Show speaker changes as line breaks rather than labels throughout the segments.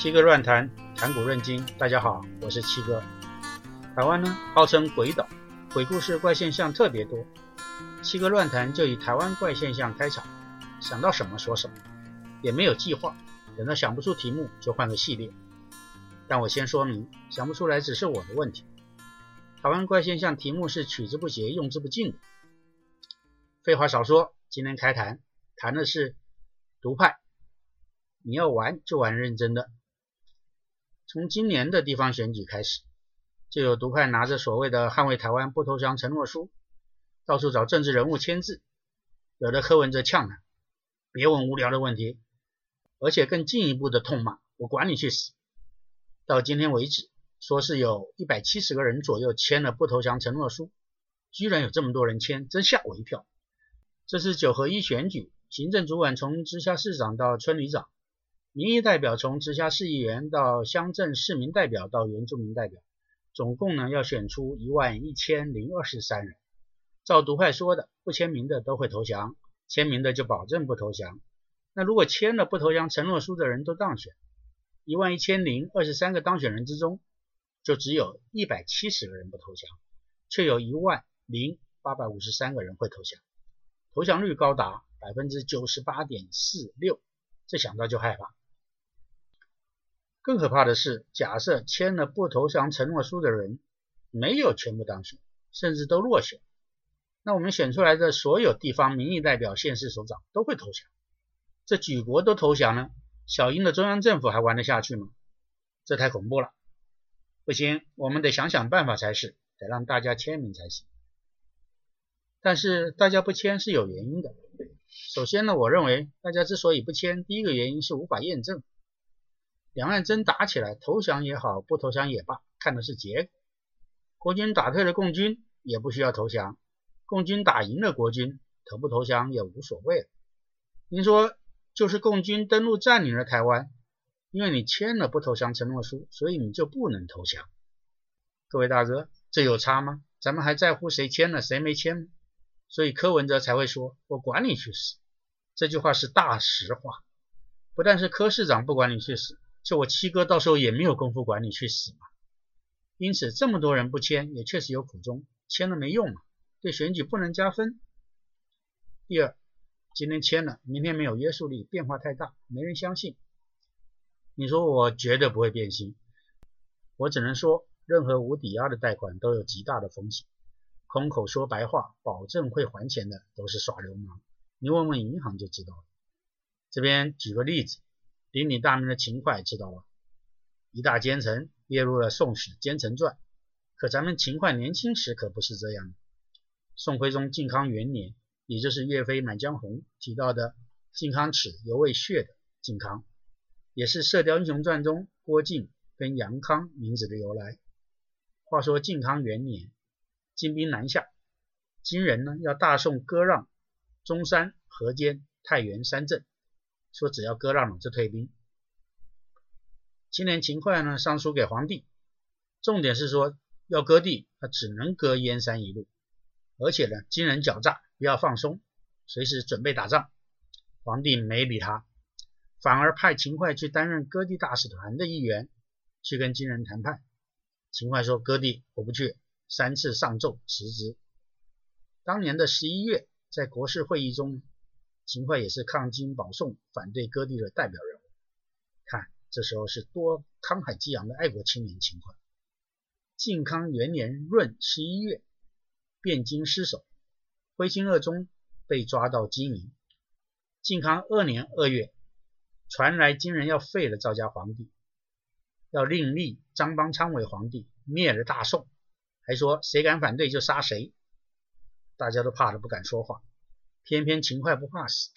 七哥乱谈，谈古论今。大家好，我是七哥。台湾呢，号称鬼岛，鬼故事、怪现象特别多。七哥乱谈就以台湾怪现象开场，想到什么说什么，也没有计划。等到想不出题目，就换个系列。但我先说明，想不出来只是我的问题。台湾怪现象题目是取之不竭、用之不尽的。废话少说，今天开谈，谈的是独派。你要玩就玩认真的。从今年的地方选举开始，就有独派拿着所谓的捍卫台湾不投降承诺书，到处找政治人物签字，惹得柯文哲呛他：“别问无聊的问题。”而且更进一步的痛骂：“我管你去死！”到今天为止，说是有一百七十个人左右签了不投降承诺书，居然有这么多人签，真吓我一跳。这是九合一选举，行政主管从直辖市长到村里长。民意代表从直辖市议员到乡镇市民代表到原住民代表，总共呢要选出一万一千零二十三人。照独派说的，不签名的都会投降，签名的就保证不投降。那如果签了不投降承诺书的人都当选，一万一千零二十三个当选人之中，就只有一百七十个人不投降，却有一万零八百五十三个人会投降，投降率高达百分之九十八点四六，这想到就害怕。更可怕的是，假设签了不投降承诺书的人没有全部当选，甚至都落选，那我们选出来的所有地方民意代表、县市首长都会投降。这举国都投降了，小英的中央政府还玩得下去吗？这太恐怖了！不行，我们得想想办法才是，得让大家签名才行。但是大家不签是有原因的。首先呢，我认为大家之所以不签，第一个原因是无法验证。两岸真打起来，投降也好，不投降也罢，看的是结果。国军打退了共军，也不需要投降；共军打赢了国军，投不投降也无所谓了。您说，就是共军登陆占领了台湾，因为你签了不投降承诺书，所以你就不能投降。各位大哥，这有差吗？咱们还在乎谁签了谁没签吗？所以柯文哲才会说：“我管你去死。”这句话是大实话。不但是柯市长不管你去死。就我七哥到时候也没有功夫管你去死嘛，因此这么多人不签也确实有苦衷，签了没用嘛，对选举不能加分。第二，今天签了，明天没有约束力，变化太大，没人相信。你说我绝对不会变心，我只能说，任何无抵押的贷款都有极大的风险，空口说白话，保证会还钱的都是耍流氓，你问问银行就知道了。这边举个例子。鼎鼎大名的秦桧知道吧？一大奸臣列入了《宋史奸臣传》，可咱们秦桧年轻时可不是这样的。宋徽宗靖康元年，也就是岳飞《满江红》提到的“靖康耻，犹未雪”的靖康，也是《射雕英雄传》中郭靖跟杨康名字的由来。话说靖康元年，金兵南下，金人呢要大宋割让中山、河间、太原三镇。说只要割让了就退兵。今年秦桧呢上书给皇帝，重点是说要割地，他只能割燕山一路，而且呢金人狡诈，不要放松，随时准备打仗。皇帝没理他，反而派秦桧去担任割地大使团的一员，去跟金人谈判。秦桧说割地我不去，三次上奏辞职。当年的十一月，在国事会议中。秦桧也是抗金保宋、反对割地的代表人物。看，这时候是多慷慨激昂的爱国青年秦桧。靖康元年闰十一月，汴京失守，徽钦二宗被抓到金营。靖康二年二月，传来金人要废了赵家皇帝，要另立张邦昌为皇帝，灭了大宋，还说谁敢反对就杀谁。大家都怕的不敢说话。偏偏秦桧不怕死，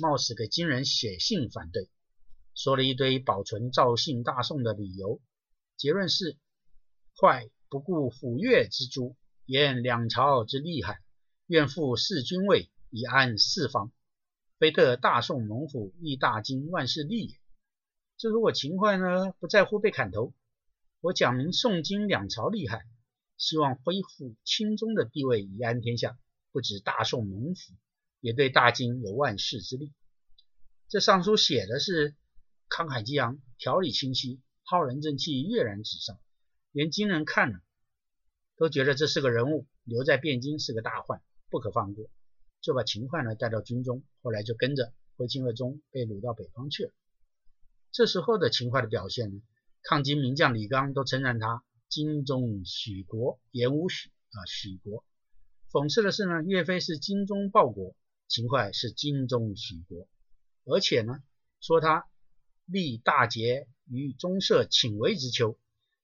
冒死给金人写信反对，说了一堆保存赵姓大宋的理由。结论是：坏不顾抚越之诛，言两朝之利害，愿复弑君位，以安四方。非特大宋蒙府，亦大金万世利也。这如果秦桧呢不在乎被砍头，我讲明宋金两朝利害，希望恢复钦宗的地位，以安天下，不止大宋蒙府。也对大金有万世之利。这上书写的是慷慨激昂，条理清晰，浩然正气跃然纸上，连金人看了都觉得这是个人物，留在汴京是个大患，不可放过，就把秦桧呢带到军中，后来就跟着徽钦二中被掳到北方去了。这时候的秦桧的表现呢，抗金名将李纲都称赞他金中许国，言无许啊许国。讽刺的是呢，岳飞是精忠报国，秦桧是精忠许国，而且呢，说他立大节于中社请为之秋，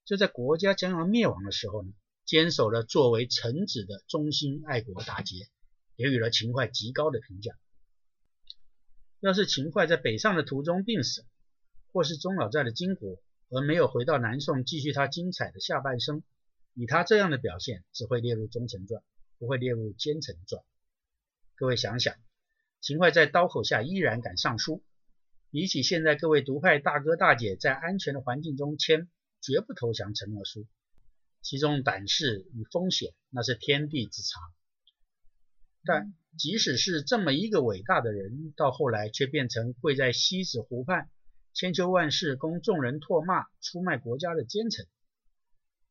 就在国家将要灭亡的时候呢，坚守了作为臣子的忠心爱国大节，给予了秦桧极高的评价。要是秦桧在北上的途中病死，或是终老在了金国，而没有回到南宋继续他精彩的下半生，以他这样的表现，只会列入忠臣传。不会列入奸臣传。各位想想，秦桧在刀口下依然敢上书，比起现在各位独派大哥大姐在安全的环境中签绝不投降承诺书，其中胆识与风险那是天地之差。但即使是这么一个伟大的人，到后来却变成跪在西子湖畔，千秋万世供众人唾骂、出卖国家的奸臣。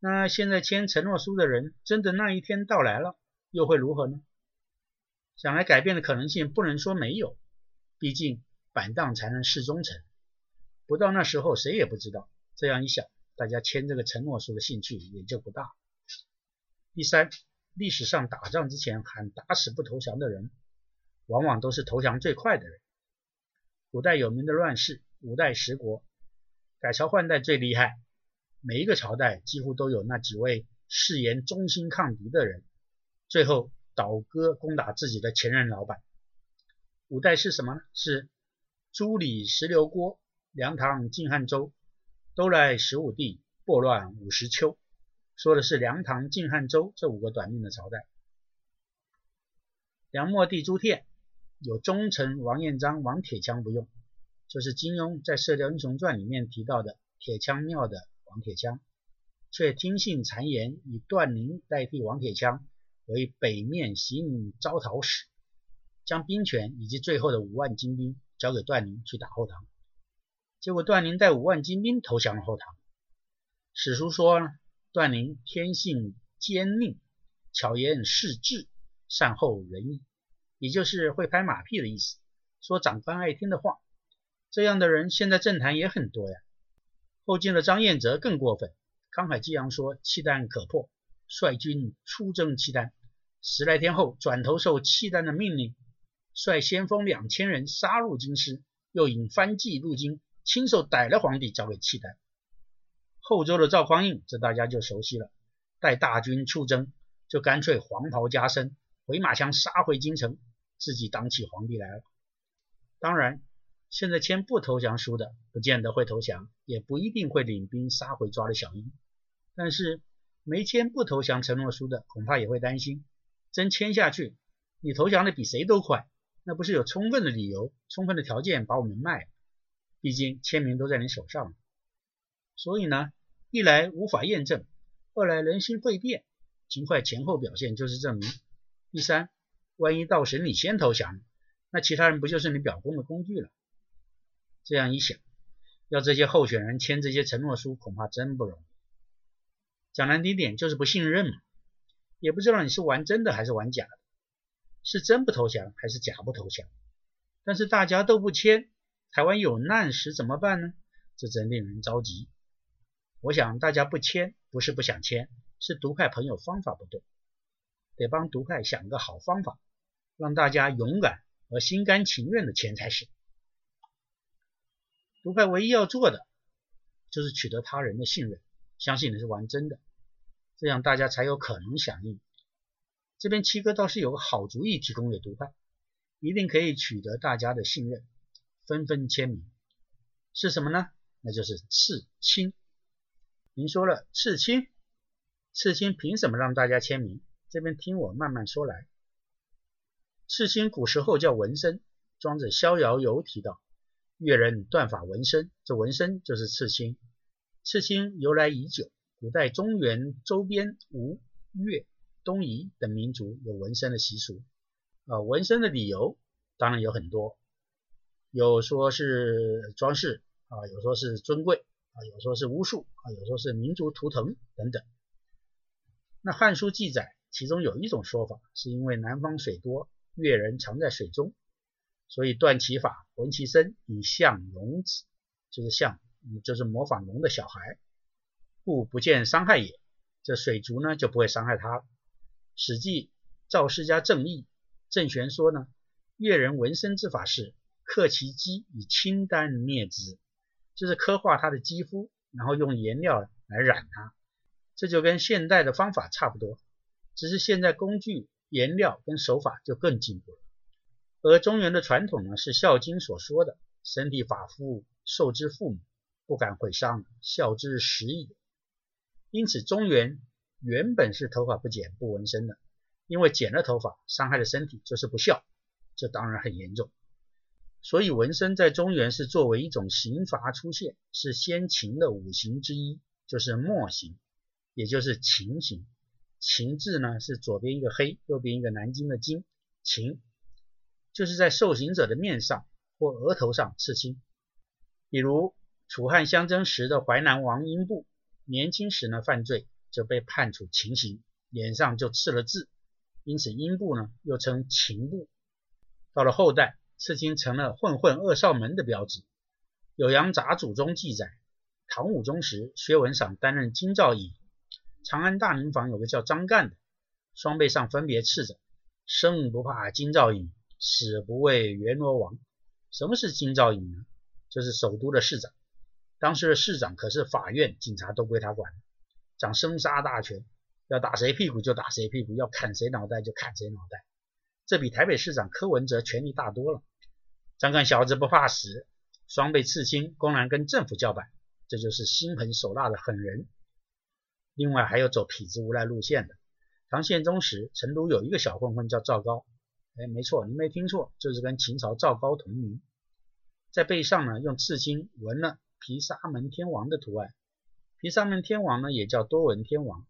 那现在签承诺书的人，真的那一天到来了？又会如何呢？想来改变的可能性不能说没有，毕竟板荡才能是忠臣。不到那时候，谁也不知道。这样一想，大家签这个承诺书的兴趣也就不大。第三，历史上打仗之前喊打死不投降的人，往往都是投降最快的人。古代有名的乱世，五代十国，改朝换代最厉害，每一个朝代几乎都有那几位誓言忠心抗敌的人。最后倒戈攻打自己的前任老板。五代是什么呢？是朱李石刘郭梁唐晋汉周，都来十五帝，拨乱五十秋。说的是梁唐晋汉周这五个短命的朝代。梁末帝朱棣有忠臣王彦章、王铁枪不用，就是金庸在《射雕英雄传》里面提到的铁枪庙的王铁枪，却听信谗言，以段宁代替王铁枪。为北面行招讨使，将兵权以及最后的五万精兵交给段宁去打后唐。结果段宁带五万精兵投降了后唐。史书说，段宁天性奸佞，巧言识智，善后人意，也就是会拍马屁的意思，说长官爱听的话。这样的人现在政坛也很多呀。后晋的张彦哲更过分，慷慨激昂说契丹可破，率军出征契丹。十来天后，转头受契丹的命令，率先锋两千人杀入京师，又引番骑入京，亲手逮了皇帝，交给契丹。后周的赵匡胤，这大家就熟悉了，带大军出征，就干脆黄袍加身，回马枪杀回京城，自己当起皇帝来了。当然，现在签不投降书的，不见得会投降，也不一定会领兵杀回抓了小英。但是没签不投降承诺书的，恐怕也会担心。真签下去，你投降的比谁都快，那不是有充分的理由、充分的条件把我们卖了？毕竟签名都在你手上，所以呢，一来无法验证，二来人心会变，秦桧前后表现就是证明。第三，万一到时你先投降，那其他人不就是你表功的工具了？这样一想，要这些候选人签这些承诺书，恐怕真不容易。讲难听点，就是不信任嘛。也不知道你是玩真的还是玩假的，是真不投降还是假不投降？但是大家都不签，台湾有难时怎么办呢？这真令人着急。我想大家不签不是不想签，是独派朋友方法不对，得帮独派想个好方法，让大家勇敢而心甘情愿的签才是。独派唯一要做的就是取得他人的信任，相信你是玩真的。这样大家才有可能响应。这边七哥倒是有个好主意提供给独派，一定可以取得大家的信任，纷纷签名。是什么呢？那就是刺青。您说了，刺青，刺青凭什么让大家签名？这边听我慢慢说来。刺青古时候叫纹身，庄子《逍遥游》提到，越人断发纹身，这纹身就是刺青。刺青由来已久。古代中原周边吴、越、东夷等民族有纹身的习俗，啊，纹身的理由当然有很多，有说是装饰啊，有说是尊贵啊，有说是巫术啊，有说是民族图腾等等。那《汉书》记载，其中有一种说法，是因为南方水多，越人常在水中，所以断其法，闻其声，以象龙子，就是象，就是模仿龙的小孩，故不见伤害也。这水族呢就不会伤害他。《史记·赵世家正义》郑玄说呢，越人纹身之法是刻其肌以清丹灭之，就是刻画他的肌肤，然后用颜料来染它。这就跟现代的方法差不多，只是现在工具、颜料跟手法就更进步了。而中原的传统呢，是《孝经》所说的“身体发肤，受之父母，不敢毁伤，孝之始矣”。因此，中原原本是头发不剪、不纹身的，因为剪了头发伤害了身体，就是不孝，这当然很严重。所以，纹身在中原是作为一种刑罚出现，是先秦的五行之一，就是墨刑。也就是秦刑，秦字呢是左边一个黑，右边一个南京的京，秦就是在受刑者的面上或额头上刺青。比如楚汉相争时的淮南王英布，年轻时呢犯罪就被判处秦刑，脸上就刺了字，因此英布呢又称情布。到了后代，刺青成了混混恶少门的标志。《酉阳杂俎》中记载，唐武宗时薛文赏担任京兆尹。长安大明坊有个叫张干的，双背上分别刺着“生不怕金兆尹，死不畏阎罗王”。什么是金兆尹呢？就是首都的市长。当时的市长可是法院、警察都归他管，掌生杀大权，要打谁屁股就打谁屁股，要砍谁脑袋就砍谁脑袋。这比台北市长柯文哲权力大多了。张干小子不怕死，双背刺青，公然跟政府叫板，这就是心狠手辣的狠人。另外还有走痞子无赖路线的。唐宪宗时，成都有一个小混混叫赵高。哎，没错，你没听错，就是跟秦朝赵高同名。在背上呢，用刺青纹了毗沙门天王的图案。毗沙门天王呢，也叫多闻天王，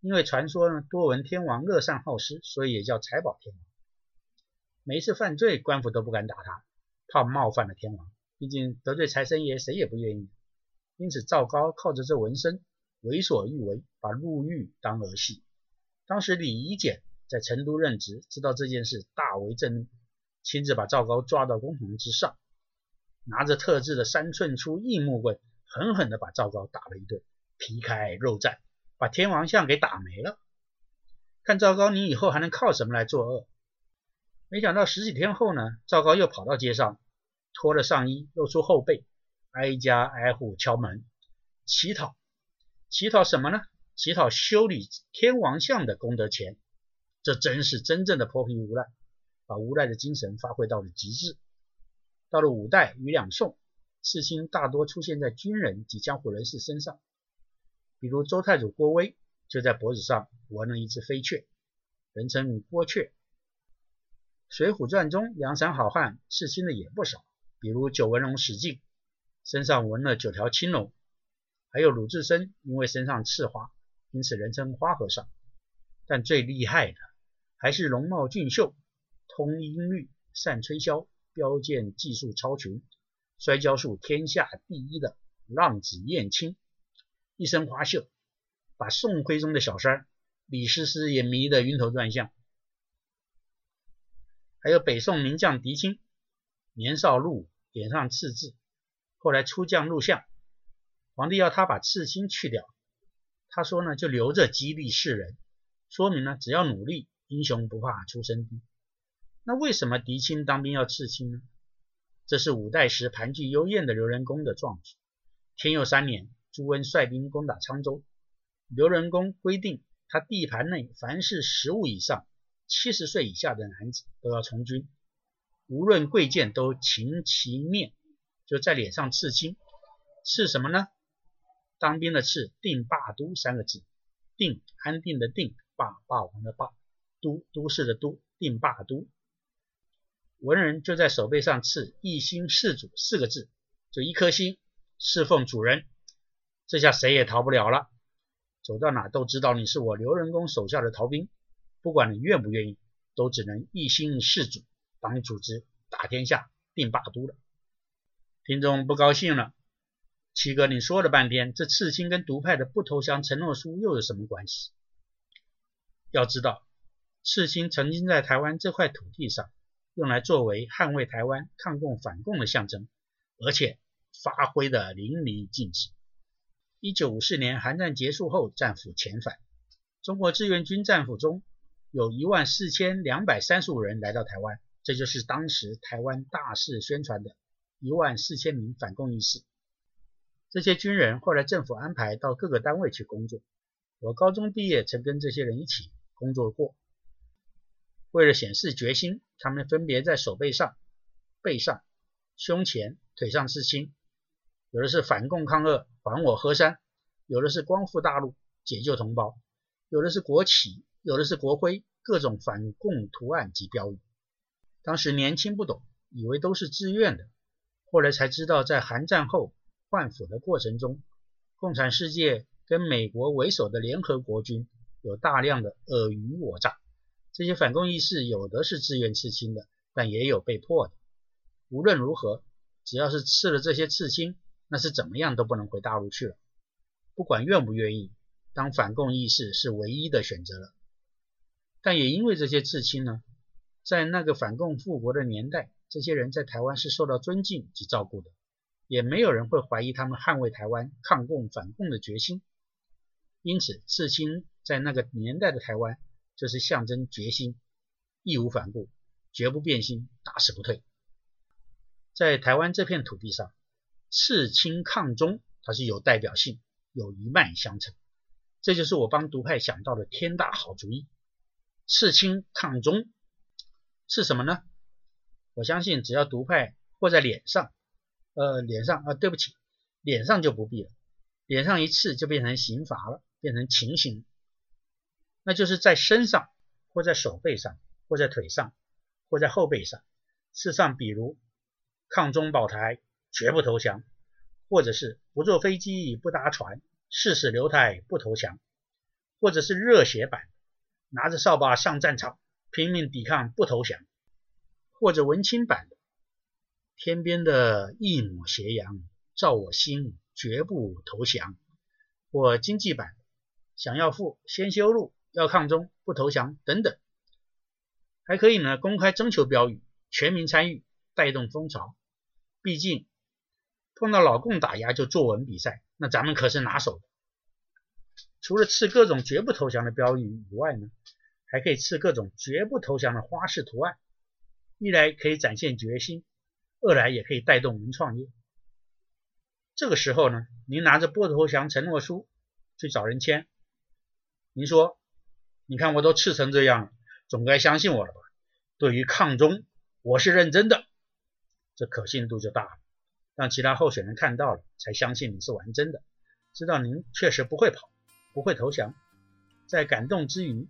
因为传说呢，多闻天王乐善好施，所以也叫财宝天王。每一次犯罪，官府都不敢打他，怕冒犯了天王，毕竟得罪财神爷，谁也不愿意。因此，赵高靠着这纹身。为所欲为，把入狱当儿戏。当时李夷简在成都任职，知道这件事，大为震怒，亲自把赵高抓到公堂之上，拿着特制的三寸粗硬木棍，狠狠地把赵高打了一顿，皮开肉绽，把天王像给打没了。看赵高，你以后还能靠什么来作恶？没想到十几天后呢，赵高又跑到街上，脱了上衣，露出后背，挨家挨户敲门，乞讨。乞讨什么呢？乞讨修理天王像的功德钱，这真是真正的泼皮无赖，把无赖的精神发挥到了极致。到了五代与两宋，刺青大多出现在军人及江湖人士身上，比如周太祖郭威就在脖子上纹了一只飞雀，人称郭雀。《水浒传》中梁山好汉刺青的也不少，比如九纹龙史进身上纹了九条青龙。还有鲁智深，因为身上刺花，因此人称花和尚。但最厉害的还是容貌俊秀、通音律、善吹箫、标剑技术超群、摔跤术天下第一的浪子燕青。一身花绣，把宋徽宗的小三李师师也迷得晕头转向。还有北宋名将狄青，年少入伍，脸上刺字，后来出将入相。皇帝要他把刺青去掉，他说呢，就留着激励世人，说明呢，只要努力，英雄不怕出身低。那为什么狄青当兵要刺青呢？这是五代时盘踞幽燕的刘仁恭的壮举。天佑三年，朱温率兵攻打沧州，刘仁恭规定，他地盘内凡是十五以上、七十岁以下的男子都要从军，无论贵贱都勤其面，就在脸上刺青，刺什么呢？当兵的刺“定霸都”三个字，定安定的定，霸霸王的霸，都都市的都，定霸都。文人就在手背上刺“一心事主”四个字，就一颗心侍奉主人。这下谁也逃不了了，走到哪都知道你是我刘仁恭手下的逃兵，不管你愿不愿意，都只能一心事主，帮你组织打天下、定霸都了。听众不高兴了。七哥，你说了半天，这刺青跟独派的不投降承诺书又有什么关系？要知道，刺青曾经在台湾这块土地上用来作为捍卫台湾、抗共反共的象征，而且发挥的淋漓尽致。一九五四年韩战结束后，战俘遣返，中国志愿军战俘中有一万四千两百三十五人来到台湾，这就是当时台湾大肆宣传的一万四千名反共义士。这些军人后来政府安排到各个单位去工作，我高中毕业曾跟这些人一起工作过。为了显示决心，他们分别在手背上、背上、胸前、腿上刺青，有的是反共抗俄、还我河山，有的是光复大陆、解救同胞，有的是国旗，有的是国徽，各种反共图案及标语。当时年轻不懂，以为都是自愿的，后来才知道，在韩战后。换俘的过程中，共产世界跟美国为首的联合国军有大量的尔虞我诈。这些反共义士有的是自愿刺青的，但也有被迫的。无论如何，只要是刺了这些刺青，那是怎么样都不能回大陆去了。不管愿不愿意，当反共义士是唯一的选择了。但也因为这些刺青呢，在那个反共复国的年代，这些人在台湾是受到尊敬及照顾的。也没有人会怀疑他们捍卫台湾、抗共反共的决心，因此刺青在那个年代的台湾，这是象征决心，义无反顾，绝不变心，打死不退。在台湾这片土地上，刺青抗中，它是有代表性，有一脉相承。这就是我帮独派想到的天大好主意。刺青抗中是什么呢？我相信只要独派或在脸上。呃，脸上啊，对不起，脸上就不必了，脸上一刺就变成刑罚了，变成情形，那就是在身上，或在手背上，或在腿上，或在后背上刺上，比如抗中保台，绝不投降，或者是不坐飞机，不搭船，誓死留台，不投降，或者是热血版，拿着扫把上战场，拼命抵抗，不投降，或者文青版。天边的一抹斜阳照我心，绝不投降。或经济版，想要富先修路，要抗中不投降等等。还可以呢，公开征求标语，全民参与，带动风潮。毕竟碰到老共打压就作文比赛，那咱们可是拿手的。除了刺各种绝不投降的标语以外呢，还可以刺各种绝不投降的花式图案。一来可以展现决心。二来也可以带动您创业。这个时候呢，您拿着不投降承诺书去找人签，您说：“你看我都刺成这样了，总该相信我了吧？对于抗中，我是认真的。”这可信度就大了，让其他候选人看到了，才相信你是玩真的，知道您确实不会跑，不会投降。在感动之余，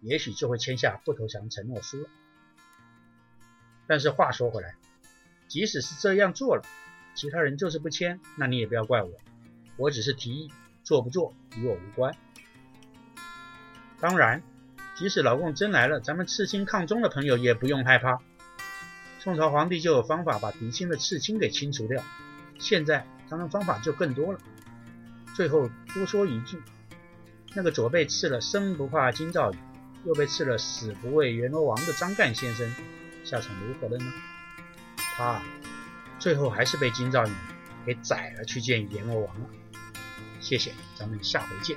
也许就会签下不投降承诺书了。但是话说回来。即使是这样做了，其他人就是不签，那你也不要怪我，我只是提议，做不做与我无关。当然，即使老共真来了，咱们刺青抗中的朋友也不用害怕。宋朝皇帝就有方法把鼻青的刺青给清除掉，现在当然方法就更多了。最后多说一句，那个左被刺了“生不怕金兆宇”，右被刺了“死不为阎罗王”的张干先生，下场如何了呢？他最后还是被金兆宇给宰了，去见阎罗王了。谢谢，咱们下回见。